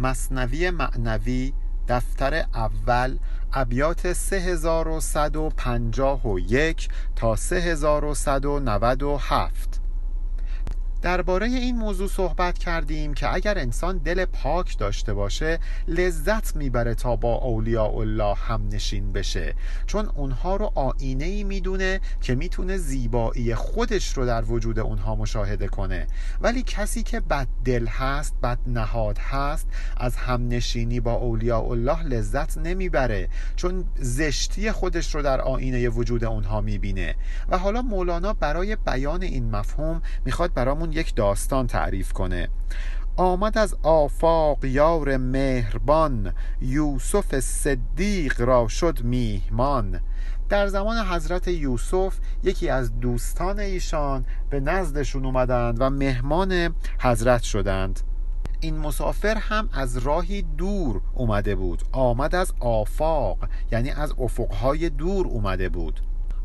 مصنوی معنوی دفتر اول ابیات 3151 تا 3197 درباره این موضوع صحبت کردیم که اگر انسان دل پاک داشته باشه لذت می‌بره تا با اولیاء الله هم نشین بشه. چون اونها رو آینه ای می‌دونه که می‌تونه زیبایی خودش رو در وجود اونها مشاهده کنه. ولی کسی که بد دل هست بد نهاد هست از همنشینی با اولیاء الله لذت نمی‌بره چون زشتی خودش رو در آینه وجود اونها می‌بینه. و حالا مولانا برای بیان این مفهوم می‌خواد برامون یک داستان تعریف کنه. آمد از آفاق یار مهربان یوسف صدیق را شد میهمان. در زمان حضرت یوسف یکی از دوستان ایشان به نزدشون اومدند و مهمان حضرت شدند. این مسافر هم از راهی دور اومده بود. آمد از آفاق یعنی از افقهای دور اومده بود.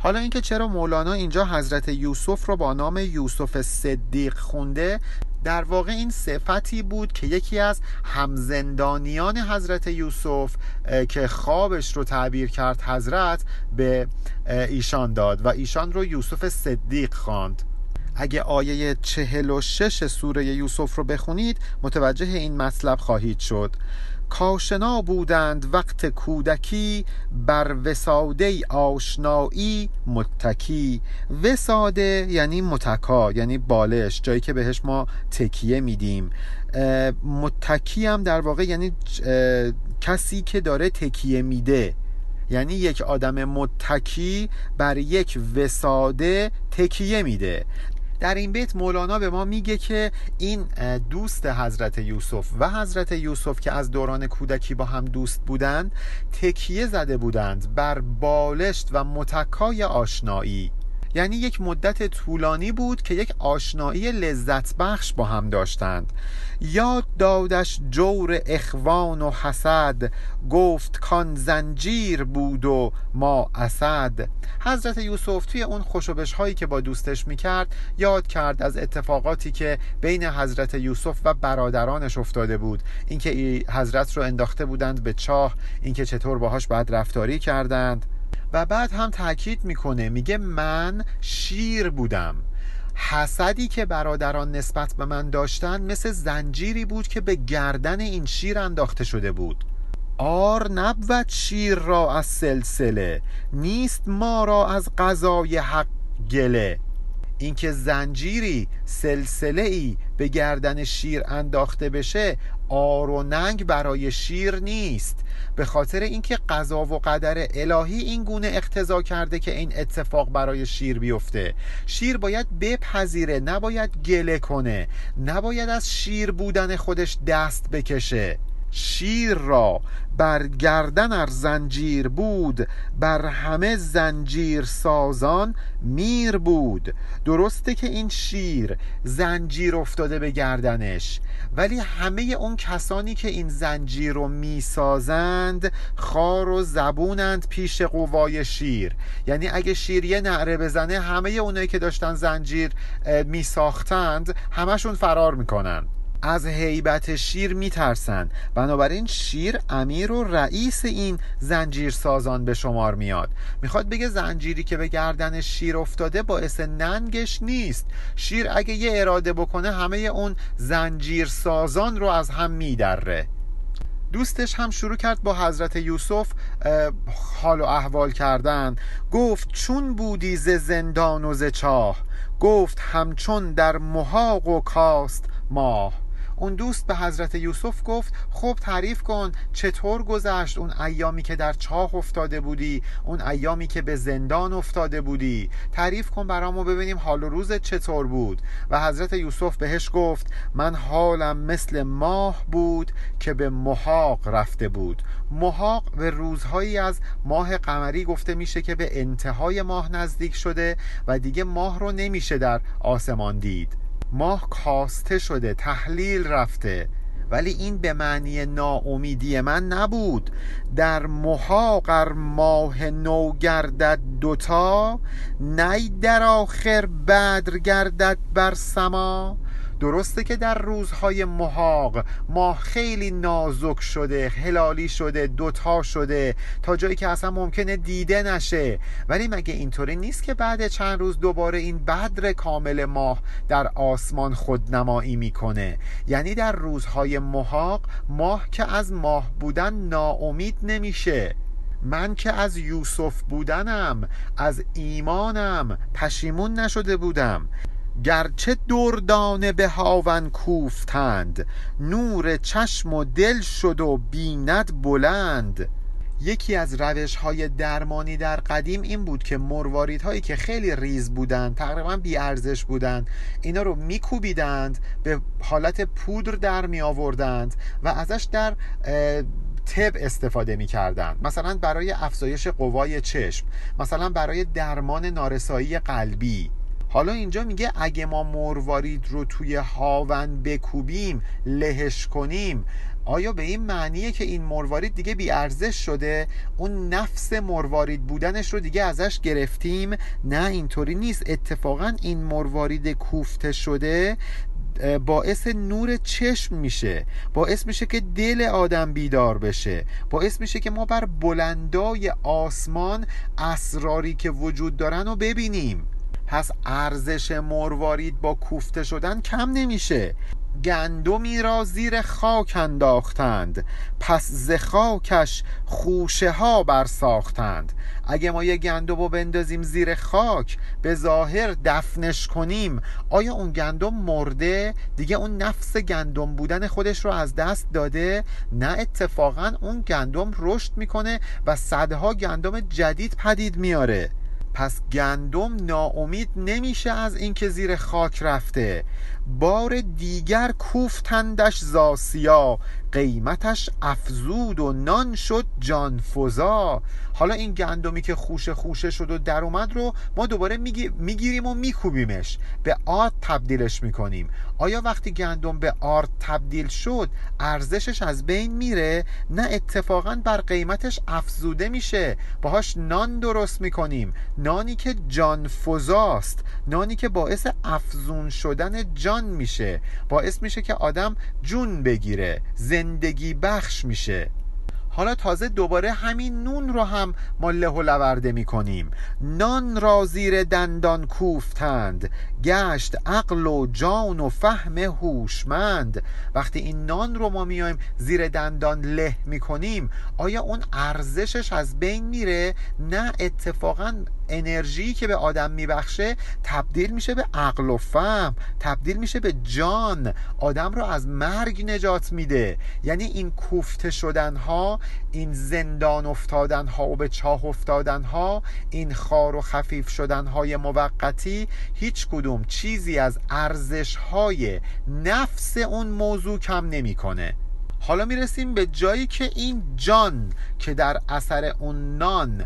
حالا اینکه چرا مولانا اینجا حضرت یوسف رو با نام یوسف صدیق خونده در واقع این صفتی بود که یکی از همزندانیان حضرت یوسف که خوابش رو تعبیر کرد حضرت به ایشان داد و ایشان رو یوسف صدیق خواند. اگه آیه چهل و شش سوره یوسف رو بخونید متوجه این مطلب خواهید شد. کاشنا بودند وقت کودکی بر وساده آشنایی متکی. وساده یعنی متکا یعنی بالش جایی که بهش ما تکیه میدیم. متکی هم در واقع یعنی کسی که داره تکیه میده. یعنی یک آدم متکی بر یک وساده تکیه میده. در این بیت مولانا به ما میگه که این دوست حضرت یوسف و حضرت یوسف که از دوران کودکی با هم دوست بودند تکیه زده بودند بر بالشت و متکای آشنایی. یعنی یک مدت طولانی بود که یک آشنایی لذت بخش با هم داشتند. یاد دادش جور اخوان و حسد گفت کان زنجیر بود و ما اسد. حضرت یوسف توی اون خوشبش هایی که با دوستش می‌کرد یاد کرد از اتفاقاتی که بین حضرت یوسف و برادرانش افتاده بود. اینکه حضرت رو انداخته بودند به چاه اینکه چطور باهاش بعد رفتاری کردند. و بعد هم تاکید می‌کنه میگه من شیر بودم. حسدی که برادران نسبت به من داشتن مثل زنجیری بود که به گردن این شیر انداخته شده بود. آر نبود شیر را از سلسله نیست ما را از قضای حق گله. اینکه زنجیری سلسله ای به گردن شیر انداخته بشه آر و ننگ برای شیر نیست. به خاطر اینکه قضا و قدر الهی این گونه اقتضا کرده که این اتفاق برای شیر بیفته. شیر باید بپذیره نباید گله کنه. نباید از شیر بودن خودش دست بکشه. شیر را بر گردن ار زنجیر بود بر همه زنجیر سازان میر بود. درسته که این شیر زنجیر افتاده به گردنش ولی همه اون کسانی که این زنجیر رو می‌سازند خار و زبونند پیش قوای شیر. یعنی اگه شیر یه نعره بزنه همه اونایی که داشتن زنجیر میساختند همشون فرار می‌کنن. از هیبت شیر میترسن بنابراین شیر امیر و رئیس این زنجیر سازان به شمار میاد. می‌خواد بگه زنجیری که به گردن شیر افتاده باعث ننگش نیست. شیر اگه یه اراده بکنه همه اون زنجیر سازان رو از هم میدره. دوستش هم شروع کرد با حضرت یوسف حال و احوال کردن. گفت چون بودی ز زندان و ز چاه گفت همچون در محاق و کاست ماه. اون دوست به حضرت یوسف گفت خب تعریف کن چطور گذشت اون ایامی که در چاه افتاده بودی؟ اون ایامی که به زندان افتاده بودی؟ تعریف کن برامو ببینیم حال و روزت چطور بود. و حضرت یوسف بهش گفت من حالم مثل ماه بود که به محاق رفته بود. محاق به روزهایی از ماه قمری گفته میشه که به انتهای ماه نزدیک شده و دیگه ماه رو نمیشه در آسمان دید. ماه کاسته شده تحلیل رفته. ولی این به معنی ناامیدی من نبود. در محاقر ماه نو گردد دوتا نی در آخر بدر گردد بر سما. درسته که در روزهای محاق ماه خیلی نازک شده هلالی شده دوتا شده تا جایی که اصلا ممکنه دیده نشه. ولی مگه اینطوری نیست که بعد چند روز دوباره این بدر کامل ماه در آسمان خودنمایی می‌کنه؟ یعنی در روزهای محاق ماه که از ماه بودن ناامید نمیشه. من که از یوسف بودنم از ایمانم پشیمون نشده بودم. گرچه دردانه به هاون کوفتند نور چشم و دل شد و بیند بلند یکی از روش های درمانی در قدیم این بود که مروارید هایی که خیلی ریز بودند تقریبا بی ارزش بودند اینا رو میکوبیدند به حالت پودر در می آوردند و ازش در تب استفاده می کردن. مثلا برای افزایش قوای چشم مثلا برای درمان نارسایی قلبی حالا اینجا میگه اگه ما مروارید رو توی هاون بکوبیم لهش کنیم. آیا به این معنیه که این مروارید دیگه بیارزش شده؟ اون نفس مروارید بودنش رو دیگه ازش گرفتیم؟ نه اینطوری نیست. اتفاقا این مروارید کوفته شده باعث نور چشم میشه. باعث میشه که دل آدم بیدار بشه. باعث میشه که ما بر بلندای آسمان اسراری که وجود دارن رو ببینیم. پس ارزش مروارید با کوفته شدن کم نمیشه. گندمی را زیر خاک انداختند پس ز خاکش خوشه ها برساختند. اگه ما یه گندم رو بندازیم زیر خاک به ظاهر دفنش کنیم. آیا اون گندم مرده؟ دیگه اون نفس گندم بودن خودش رو از دست داده؟ نه اتفاقا اون گندم رشد می‌کنه و صدها گندم جدید پدید میاره پس گندم ناامید نمیشه از اینکه زیر خاک رفته. بار دیگر کوفتندش زاسیا. قیمتش افزود و نان شد جانفزا. حالا این گندمی که خوشه خوشه شد و در اومد رو ما دوباره می‌گیریم و میکوبیمش. به آرد تبدیلش می‌کنیم. آیا وقتی گندم به آرد تبدیل شد ارزشش از بین میره؟ نه اتفاقا بر قیمتش افزوده میشه. باهاش نان درست می‌کنیم. نانی که جانفزاست. نانی که باعث افزون شدن جان میشه. باعث میشه که آدم جون بگیره. بخش میشه. حالا تازه دوباره همین نون رو هم ما له و لورده می کنیم نان را زیر دندان کوفتند. گشت عقل و جان و فهم هوشمند. وقتی این نان رو ما میایم زیر دندان له می کنیم آیا اون ارزشش از بین میره؟ نه اتفاقا انرژی که به آدم میبخشه تبدیل میشه به عقل و فهم تبدیل میشه به جان. آدم رو از مرگ نجات میده. یعنی این کوفته شدن ها این زندان افتادن ها و به چاه افتادن ها این خار و خفیف شدن های موقتی هیچ کدوم چیزی از ارزش های نفس اون موضوع کم نمی‌کنه. حالا می‌رسیم به جایی که این جان که در اثر اون نان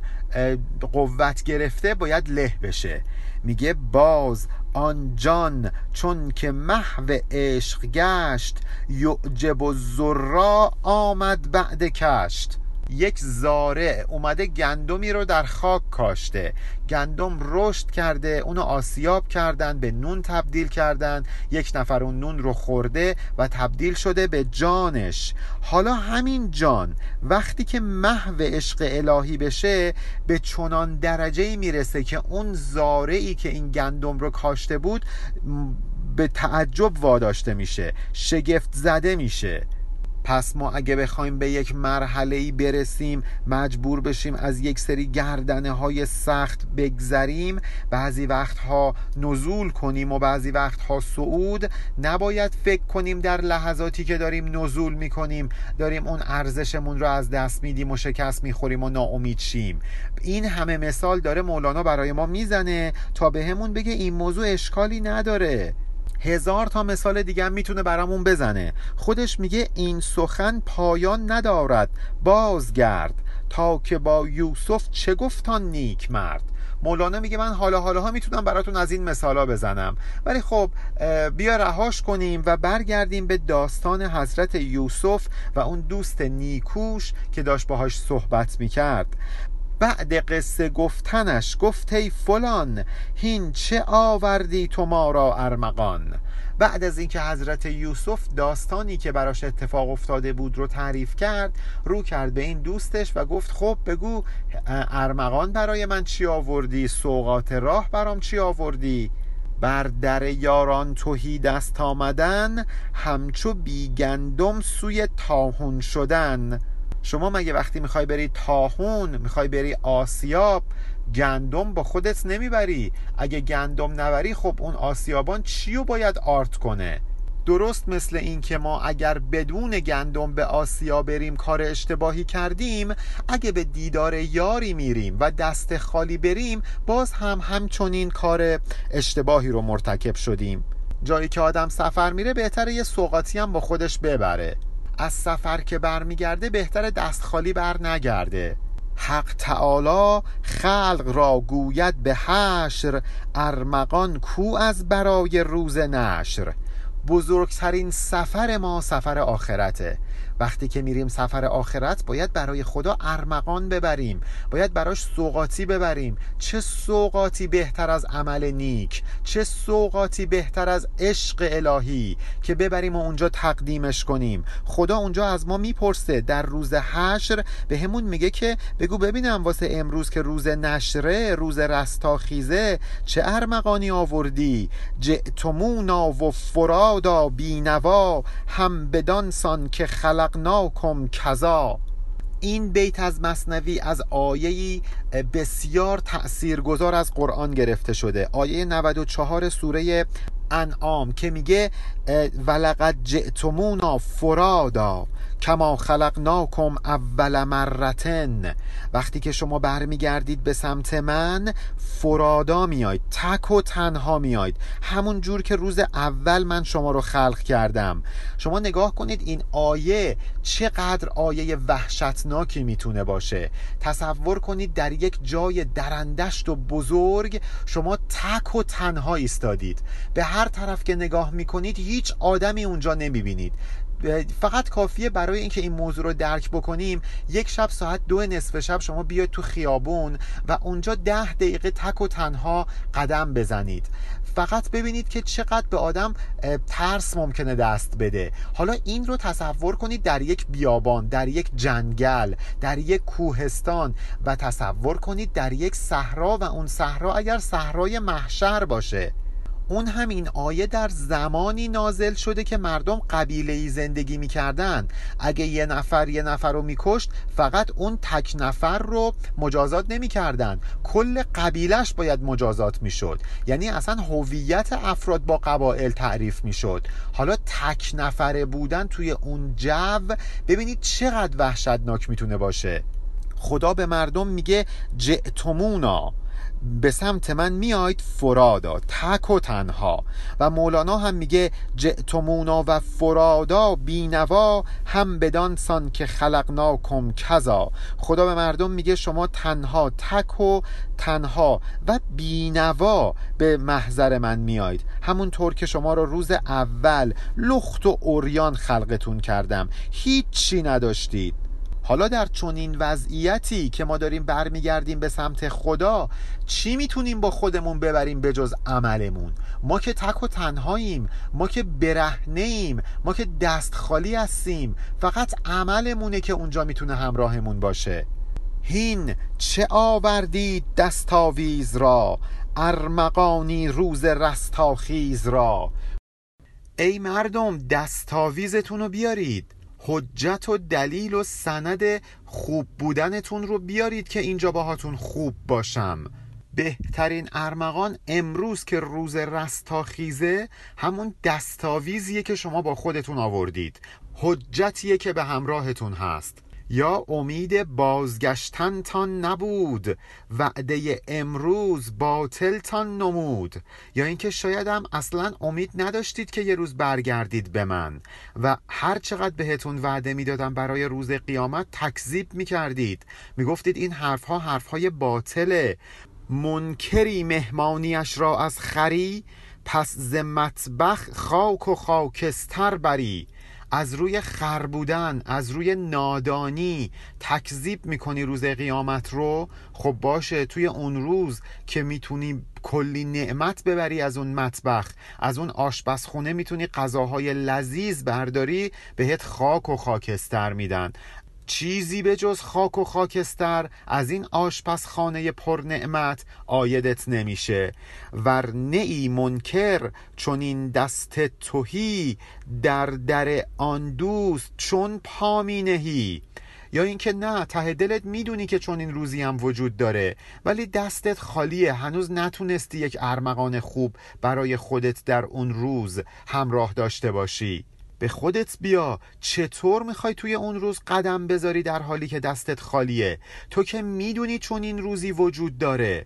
قوت گرفته باید له بشه. میگه باز آن جان چون که محو عشق گشت یعجب و زرا آمد بعد کشت. یک زاره اومده گندمی رو در خاک کاشته. گندم رشد کرده اونو آسیاب کردن به نون تبدیل کردن. یک نفر اون نون رو خورده و تبدیل شده به جانش. حالا همین جان وقتی که محو عشق الهی بشه به چنان درجه می‌رسه که اون زاره ای که این گندم رو کاشته بود به تعجب واداشته میشه شگفت زده میشه. پس ما اگه بخوایم به یک مرحله ای برسیم مجبور بشیم از یک سری گردنه های سخت بگذریم. بعضی وقتها نزول کنیم و بعضی وقتها صعود. نباید فکر کنیم در لحظاتی که داریم نزول می‌کنیم داریم اون ارزشمون رو از دست میدیم و شکست می‌خوریم و ناامید شیم این همه مثال داره مولانا برای ما می‌زنه تا به همون بگه این موضوع اشکالی نداره. هزار تا مثال دیگه می‌تونه برامون بزنه. خودش میگه این سخن پایان ندارد بازگرد. تا که با یوسف چه گفتان نیک مرد. مولانا میگه من حالا حالا ها می‌تونم براتون از این مثالا بزنم. ولی خب بیا رهاش کنیم و برگردیم به داستان حضرت یوسف و اون دوست نیکوش که داشت باهاش صحبت می‌کرد. بعد قصه گفتنش گفت ای فلان هین چه آوردی تو ما را ارمغان؟ بعد از اینکه حضرت یوسف داستانی که براش اتفاق افتاده بود رو تعریف کرد رو کرد به این دوستش و گفت خب بگو ارمغان برای من چی آوردی؟ سوقات راه برام چی آوردی؟ بر در یاران توهی دست آمدن همچو بیگندم سوی تاهون شدن. شما مگه وقتی می‌خوای بری تاهون می‌خوای بری آسیاب گندم با خودت نمی‌بری. اگه گندم نبری خب اون آسیابان چیو باید آرت کنه؟ درست مثل این که ما اگر بدون گندم به آسیا بریم کار اشتباهی کردیم اگه به دیدار یاری میریم و دست خالی بریم باز هم همچنین کار اشتباهی رو مرتکب شدیم. جایی که آدم سفر میره بهتره یه سوقاتی هم با خودش ببره. از سفر که برمیگرده بهتر دست خالی بر نگرده. حق تعالی خلق را گوید به حشر ارمغان کو از برای روز نشر. بزرگترین سفر ما سفر آخرته. وقتی که میریم سفر آخرت باید برای خدا ارمغان ببریم. باید براش سوقاتی ببریم. چه سوقاتی بهتر از عمل نیک چه سوقاتی بهتر از عشق الهی که ببریم و اونجا تقدیمش کنیم. خدا اونجا از ما می‌پرسه. در روز حشر به همون میگه که بگو ببینم واسه امروز که روز نشره روز رستاخیزه چه ارمغانی آوردی؟ جئتمونا و فرادا بینوا هم بدانسان که خلقناکم کذا. این بیت از مصنوی از آیهی بسیار تأثیرگذار از قرآن گرفته شده. آیه 94 سوره انعام که میگه ولقد جئتمونا فرادا کما خلقناکم اول مرتن. وقتی که شما برمیگردید به سمت من فرادا میاید تک و تنها میاید همون جور که روز اول من شما رو خلق کردم. شما نگاه کنید این آیه چقدر آیه وحشتناکی می‌تونه باشه. تصور کنید در یک جای درندشت و بزرگ شما تک و تنها ایستادید. به هر طرف که نگاه می‌کنید هیچ آدمی اونجا نمی‌بینید. فقط کافیه برای اینکه این موضوع رو درک بکنیم یک شب ساعت دو نصف شب شما بیاید تو خیابون و اونجا ده دقیقه تک و تنها قدم بزنید. فقط ببینید که چقدر به آدم ترس ممکنه دست بده. حالا این رو تصور کنید در یک بیابان در یک جنگل در یک کوهستان و تصور کنید در یک صحرا و اون صحرا اگر صحرای محشر باشه. اون همین آیه در زمانی نازل شده که مردم قبیله ای زندگی می‌کردن. اگه یه نفر یه نفر رو میکشت فقط اون تک نفر رو مجازات نمی‌کردن. کل قبیلش باید مجازات می‌شد. یعنی اصلا هویت افراد با قبایل تعریف می‌شد. حالا تک نفره بودن توی اون جو ببینید چقدر وحشتناک می‌تونه باشه. خدا به مردم میگه جئتمونا. به سمت من میاید فرادا تک و تنها. و مولانا هم میگه جئتمونا و فرادا بینوا هم بدانسان که خلقناکم کذا. خدا به مردم میگه شما تنها تک و تنها و بینوا به محضر من میاید همونطور که شما را روز اول لخت و اوریان خلقتون کردم. هیچی نداشتید. حالا در چنین وضعیتی که ما داریم برمیگردیم به سمت خدا چی می‌تونیم با خودمون ببریم به جز عملمون؟ ما که تک و تنهاییم ما که برهنه ایم ما که دست خالی هستیم فقط عملمونه که اونجا می‌تونه همراهمون باشه. هین چه آوردید دستاویز را؟ ارمقانی روز رستاخیز را. ای مردم دستاویزتون رو بیارید. حجت و دلیل و سند خوب بودنتون رو بیارید که اینجا باهاتون خوب باشم. بهترین ارمغان امروز که روز رستاخیزه همون دستاویزیه که شما با خودتون آوردید. حجتیه که به همراهتون هست. یا امید بازگشتنتان نبود وعده امروز باطلتان نمود. یا اینکه شاید هم اصلا امید نداشتید که یه روز برگردید به من. و هر چقدر بهتون وعده می‌دادم برای روز قیامت تکذیب می‌کردید. می‌گفتید این حرفها حرفهای باطله. منکری مهمانیش را از خری پس ز مطبخ خاک و خاکستر بری. از روی خر بودن از روی نادانی تکذیب می‌کنی روز قیامت رو. خب باشه توی اون روز که می‌تونی کلی نعمت ببری از اون مطبخ از اون آشپزخونه می‌تونی غذاهای لذیذ برداری بهت خاک و خاکستر میدن. چیزی به جز خاک و خاکستر از این آشپزخانه پر نعمت آیدت نمیشه. ور ای منکر چون این دست توهی در در آن دوست چون پامینهی یا اینکه نه ته دلت می‌دونی که چون این روزی هم وجود داره ولی دستت خالیه. هنوز نتونستی یک ارمغان خوب برای خودت در اون روز همراه داشته باشی. به خودت بیا. چطور می‌خوای توی اون روز قدم بذاری در حالی که دستت خالیه؟ تو که می‌دونی چون این روزی وجود داره.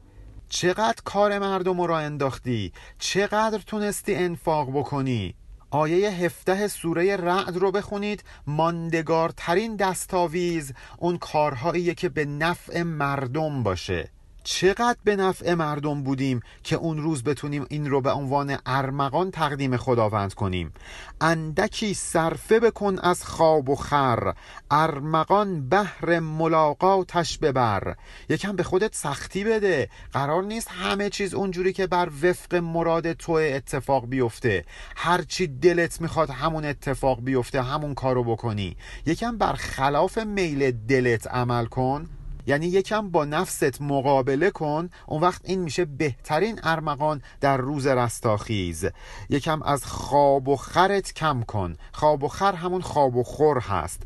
چقدر کار مردم رو انداختی؟ چقدر تونستی انفاق بکنی؟ آیه هفته سوره رعد رو بخونید. ماندگارترین دستاویز اون کارهاییه که به نفع مردم باشه. چقدر به نفع مردم بودیم که اون روز بتونیم این رو به عنوان ارمغان تقدیم خداوند کنیم. اندکی صرفه بکن از خواب و خر. ارمغان بهر ملاقاتش ببر. یکم به خودت سختی بده. قرار نیست همه چیز اونجوری که بر وفق مراد تو اتفاق بیفته. هرچی دلت می‌خواد همون اتفاق بیفته همون کارو بکنی. یکم بر خلاف میل دلت عمل کن. یعنی یکم با نفست مقابله کن اون وقت این میشه بهترین ارمغان در روز رستاخیز. یکم از خواب و خرت کم کن. خواب و خر همون خواب و خور هست.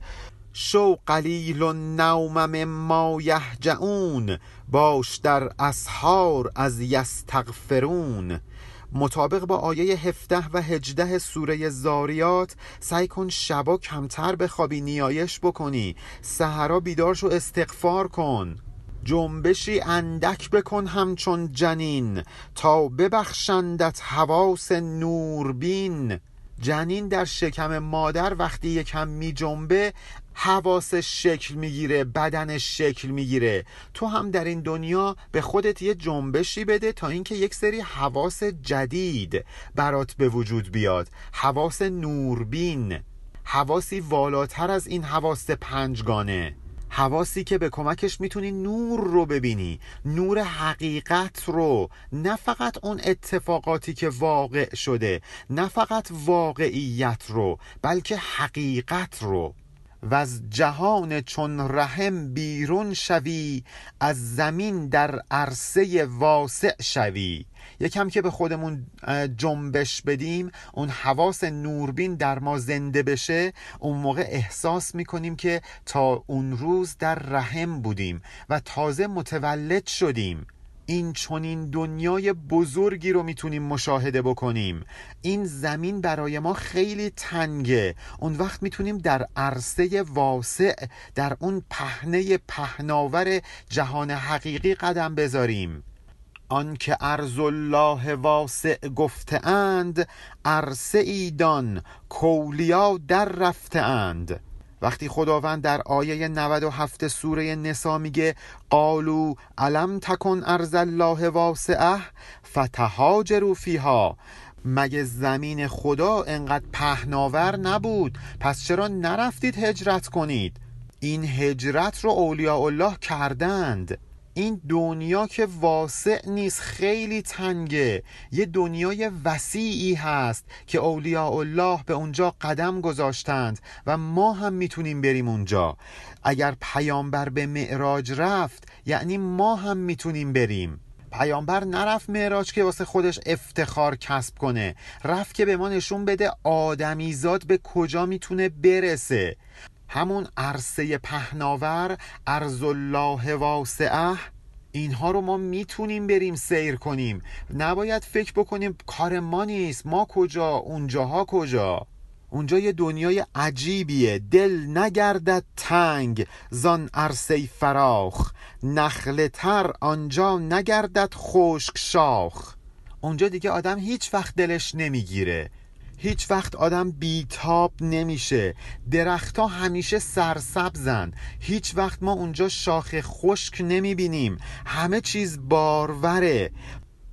شو قلیل و نومم ما یهجعون. باش در اسحار از یستغفرون. مطابق با آیه 17 و 18 سوره زاریات سعی کن شبا کمتر بخوابی نیایش بکنی. سهرا بیدارش و استغفار کن. جنبشی اندک بکن همچون جنین تا ببخشندت حواس نوربین. جنین در شکم مادر وقتی یکم می جنبه حواسش شکل می‌گیره بدنش شکل می‌گیره. تو هم در این دنیا به خودت یه جنبشی بده تا اینکه یک سری حواس جدید برات به وجود بیاد. حواس نوربین. حواسی والاتر از این حواس پنجگانه. حواسی که به کمکش می‌تونی نور رو ببینی نور حقیقت رو. نه فقط اون اتفاقاتی که واقع شده نه فقط واقعیت رو بلکه حقیقت رو. و از جهان چون رحم بیرون شوی از زمین در عرصه واسع شوی. یکم که به خودمون جنبش بدیم اون حواس نوربین در ما زنده بشه اون موقع احساس می‌کنیم که تا اون روز در رحم بودیم و تازه متولد شدیم. این چونین دنیای بزرگی رو می‌تونیم مشاهده بکنیم. این زمین برای ما خیلی تنگه. اون وقت می‌تونیم در عرصه واسع در اون پهنه پهناور جهان حقیقی قدم بذاریم. آنکه ارز الله واسع گفته اند عرصه ایدان کولیا در رفته اند وقتی خداوند در آیه 97 سوره نسا میگه قالو علم تکن ارز الله واسعه فتهاجروا فیها مگه زمین خدا انقدر پهناور نبود؟ پس چرا نرفتید هجرت کنید؟ این هجرت رو اولیاء الله کردند. این دنیا که واسع نیست خیلی تنگه. یه دنیای وسیعی هست که اولیاء الله به اونجا قدم گذاشتند و ما هم می‌تونیم بریم اونجا. اگر پیامبر به معراج رفت یعنی ما هم می‌تونیم بریم. پیامبر نرفت معراج که واسه خودش افتخار کسب کنه. رفت که به ما نشون بده آدمیزاد به کجا می‌تونه برسه. همون عرصه پهناور ارز الله واسعه اینها رو ما می‌تونیم بریم سیر کنیم. نباید فکر بکنیم کار ما نیست. ما کجا؟ اونجاها کجا؟ اونجا یه دنیای عجیبیه. دل نگردد تنگ. زان عرصه فراخ. نخل تر آنجا نگردد خشک شاخ. اونجا دیگه آدم هیچ وقت دلش نمی‌گیره. هیچ وقت آدم بیتاب نمیشه. درختها همیشه سرسبزن. هیچ وقت ما اونجا شاخ خشک نمی‌بینیم. همه چیز باروره.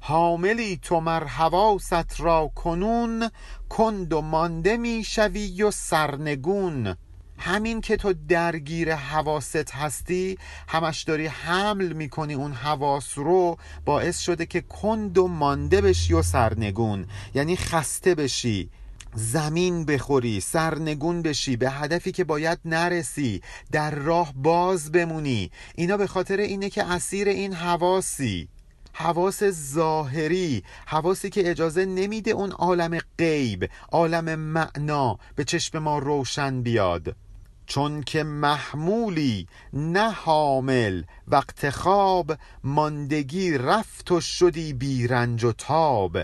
حاملی تو مر حواست را کنون. کند و مانده می‌شوی و سرنگون. همین که تو درگیر حواست هستی همش داری حمل می‌کنی اون حواس رو باعث شده که کند و مانده بشی و سرنگون. یعنی خسته بشی زمین بخوری سرنگون بشی به هدفی که باید نرسی در راه باز بمونی. اینا به خاطر اینه که اسیر این حواسی حواس ظاهری حواسی که اجازه نمیده اون عالم غیب عالم معنا به چشم ما روشن بیاد. چون که محمولی نه حامل وقت خواب ماندگی رفت و شدی بیرنج و تاب.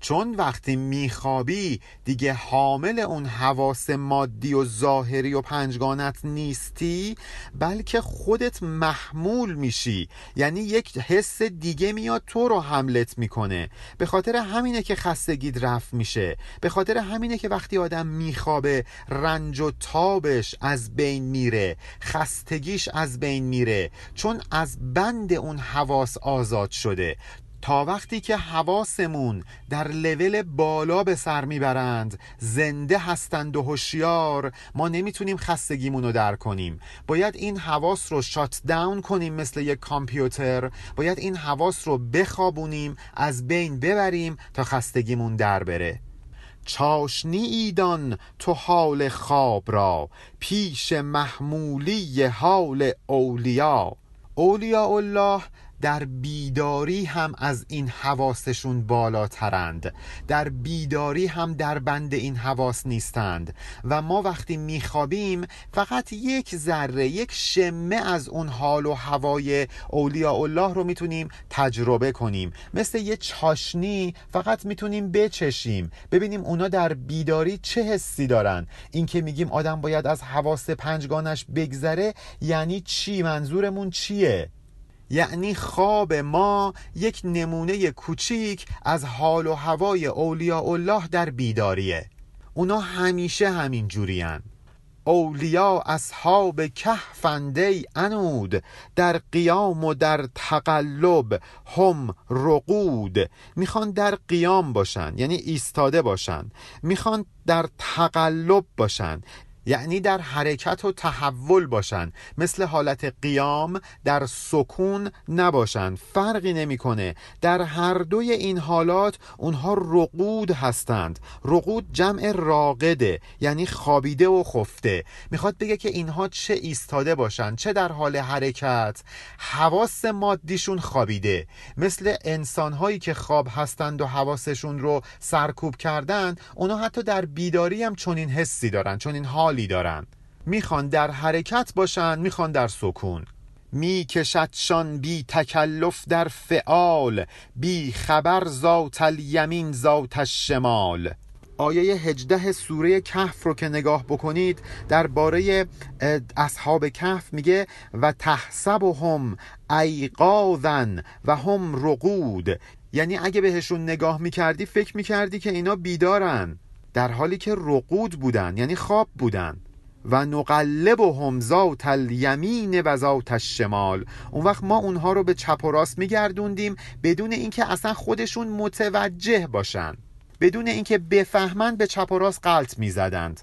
چون وقتی میخوابی دیگه حامل اون حواس مادی و ظاهری و پنجگانت نیستی بلکه خودت محمول میشی. یعنی یک حس دیگه میاد تو رو حملت می‌کنه. به خاطر همینه که خستگید رفت میشه. به خاطر همینه که وقتی آدم میخوابه رنج و تابش از بین میره. خستگیش از بین میره. چون از بند اون حواس آزاد شده. تا وقتی که حواسمون در لول بالا به سر می‌برند زنده هستند و هوشیار ما نمی‌تونیم خستگیمون رو در کنیم. باید این حواس رو شات داون کنیم مثل یک کامپیوتر. باید این حواس رو بخوابونیم از بین ببریم تا خستگیمون در بره. چاشنی ایدان تو حال خواب را پیش محمولی حال اولیا. اولیا الله در بیداری هم از این حواسشون بالاترند. در بیداری هم در بند این حواس نیستند. و ما وقتی میخوابیم فقط یک ذره یک شمه از اون حال و هوای اولیاء الله رو می‌تونیم تجربه کنیم. مثل یه چاشنی فقط می‌تونیم بچشیم. ببینیم اونا در بیداری چه حسی دارن. این که میگیم آدم باید از حواس پنجگانش بگذره یعنی چی؟ منظورمون چیه؟ یعنی خواب ما یک نمونه کوچیک از حال و هوای اولیاء الله در بیداریه. اونا همیشه همین جورین. اولیا اصحاب کهفنده انود در قیام و در تقلب هم رقود. می‌خوان در قیام باشن یعنی ایستاده باشن. می‌خوان در تقلب باشن. یعنی در حرکت و تحول باشند مثل حالت قیام در سکون نباشند فرقی نمی‌کنه. در هر دوی این حالات اونها رقود هستند. رقود جمع راقده یعنی خوابیده و خفته. می‌خواد بگه که اینها چه ایستاده باشند چه در حال حرکت. حواس مادیشون خوابیده. مثل انسانهایی که خواب هستند و حواسشون رو سرکوب کردن اونها حتی در بیداری هم چنین حسی دارن چنین حالی دارن می‌خوان در حرکت باشن می‌خوان در سکون. می کشدشان بی تکلف در فعال بی خبر ذات الیمین ذات الشمال. آیه هجده سوره کهف رو که نگاه بکنید درباره اصحاب کهف میگه و تحسبهم ایقاذن و هم رقود. یعنی اگه بهشون نگاه می‌کردی فکر می‌کردی که اینا بیدارن. در حالی که رقود بودن یعنی خواب بودن و نقلب هم ذات الیمین و ذات الشمال. اون وقت ما اونها رو به چپ و راست میگردوندیم بدون اینکه اصلا خودشون متوجه باشن. بدون اینکه بفهمند به چپ و راست قلط می‌زدند.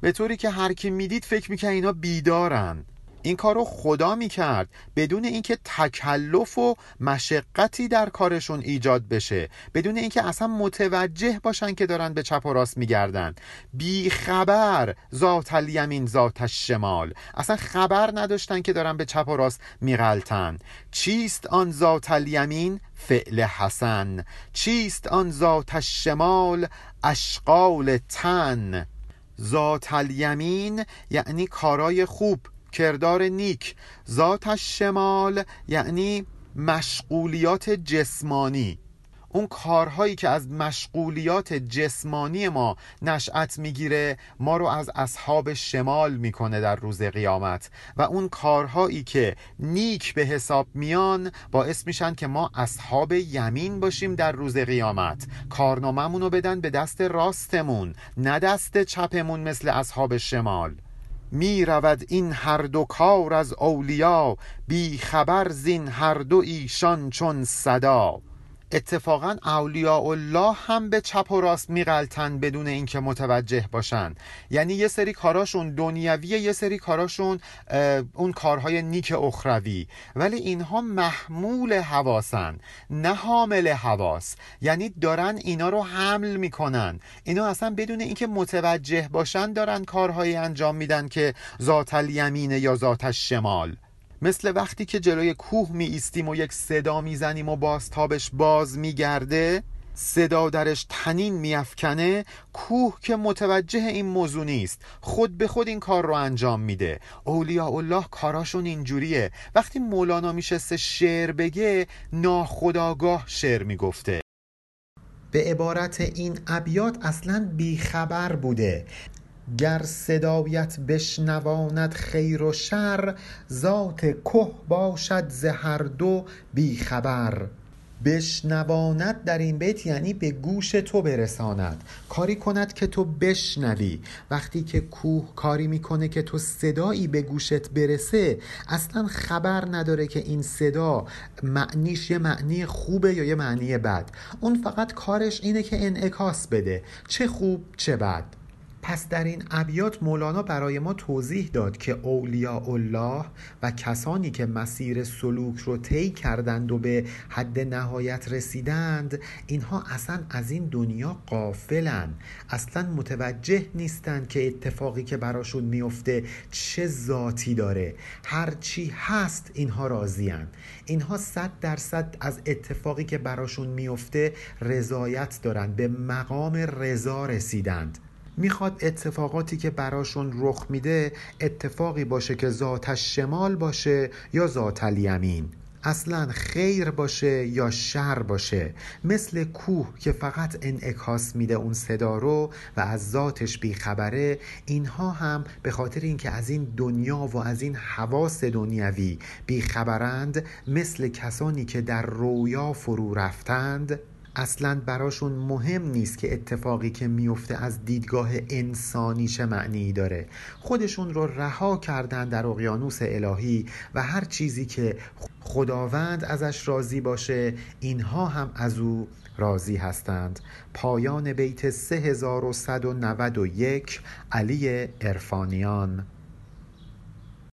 به طوری که هر کی می‌دید فکر می‌کنه اینا بیدارن. این کار رو خدا می‌کرد بدون اینکه تکلف و مشقتی در کارشون ایجاد بشه بدون اینکه اصلا متوجه باشن که دارن به چپ و راست میگردن. بی خبر ذات الیمین ذات الشمال. اصلا خبر نداشتن که دارن به چپ و راست میغلطن. چیست آن ذات الیمین؟ فعل حسن. چیست آن ذات الشمال؟ اشغال تن. ذات الیمین یعنی کارای خوب. کردار نیک. ذاتش شمال یعنی مشغولیات جسمانی. اون کارهایی که از مشغولیات جسمانی ما نشأت می‌گیره ما رو از اصحاب شمال می‌کنه در روز قیامت. و اون کارهایی که نیک به حساب میان باعث میشن که ما اصحاب یمین باشیم در روز قیامت. کارنامهمون رو بدن به دست راستمون نه دست چپمون مثل اصحاب شمال. می رود این هر دو کار از اولیا بی خبر زین هر دو ایشان چون صدا. اتفاقا اولیاء الله هم به چپ و راست میغلطن بدون اینکه متوجه باشن. یعنی یه سری کاراشون دنیویه یه سری کاراشون اون کارهای نیک اخروی. ولی اینها محمول حواسن نه حامل حواس. یعنی دارن اینا رو حمل می‌کنن. اینا اصلا بدون اینکه متوجه باشن دارن کارهایی انجام میدن که ذات الیمینه یا ذات شمال مثل وقتی که جلوی کوه می ایستیم و یک صدا می‌زنیم و بازتابش باز میگرده صدا درش تنین میافکنه کوه که متوجه این موضوع نیست. خود به خود این کار رو انجام میده. اولیاء الله کاراشون اینجوریه. وقتی مولانا میشسته شعر بگه ناخداگاه شعر می‌گفته. به عبارت این ابیات اصلا بیخبر بوده. گر صدایت بشنواند خیر و شر ذات که باشد ز هر دو بیخبر بشنواند در این بیت یعنی به گوش تو برساند. کاری کند که تو بشنوی. وقتی که کوه کاری می‌کنه که تو صدایی به گوشت برسه اصلا خبر نداره که این صدا معنیش یه معنی خوبه یا یه معنی بد. اون فقط کارش اینه که انعکاس بده. چه خوب چه بد. پس در این ابیات مولانا برای ما توضیح داد که اولیاء الله و کسانی که مسیر سلوک رو طی کردند و به حد نهایت رسیدند اینها اصلا از این دنیا قافلن اصلا متوجه نیستند که اتفاقی که براشون میفته چه ذاتی داره. هرچی هست اینها راضیان اینها صد درصد از اتفاقی که براشون میفته رضایت دارند به مقام رضا رسیدند. می‌خواد اتفاقاتی که براشون رخ میده اتفاقی باشه که ذاتش شمال باشه یا ذات الیمین. اصلا خیر باشه یا شر باشه. مثل کوه که فقط انعکاس میده اون صدا رو و از ذاتش بیخبره اینها هم به خاطر اینکه از این دنیا و از این حواس دنیوی بیخبرند مثل کسانی که در رویا فرو رفتند اصلا براشون مهم نیست که اتفاقی که میفته از دیدگاه انسانی چه معنی داره. خودشون رو رها کردن در اقیانوس الهی و هر چیزی که خداوند ازش راضی باشه اینها هم از او راضی هستند. پایان بیت 3191 علی ارفانیان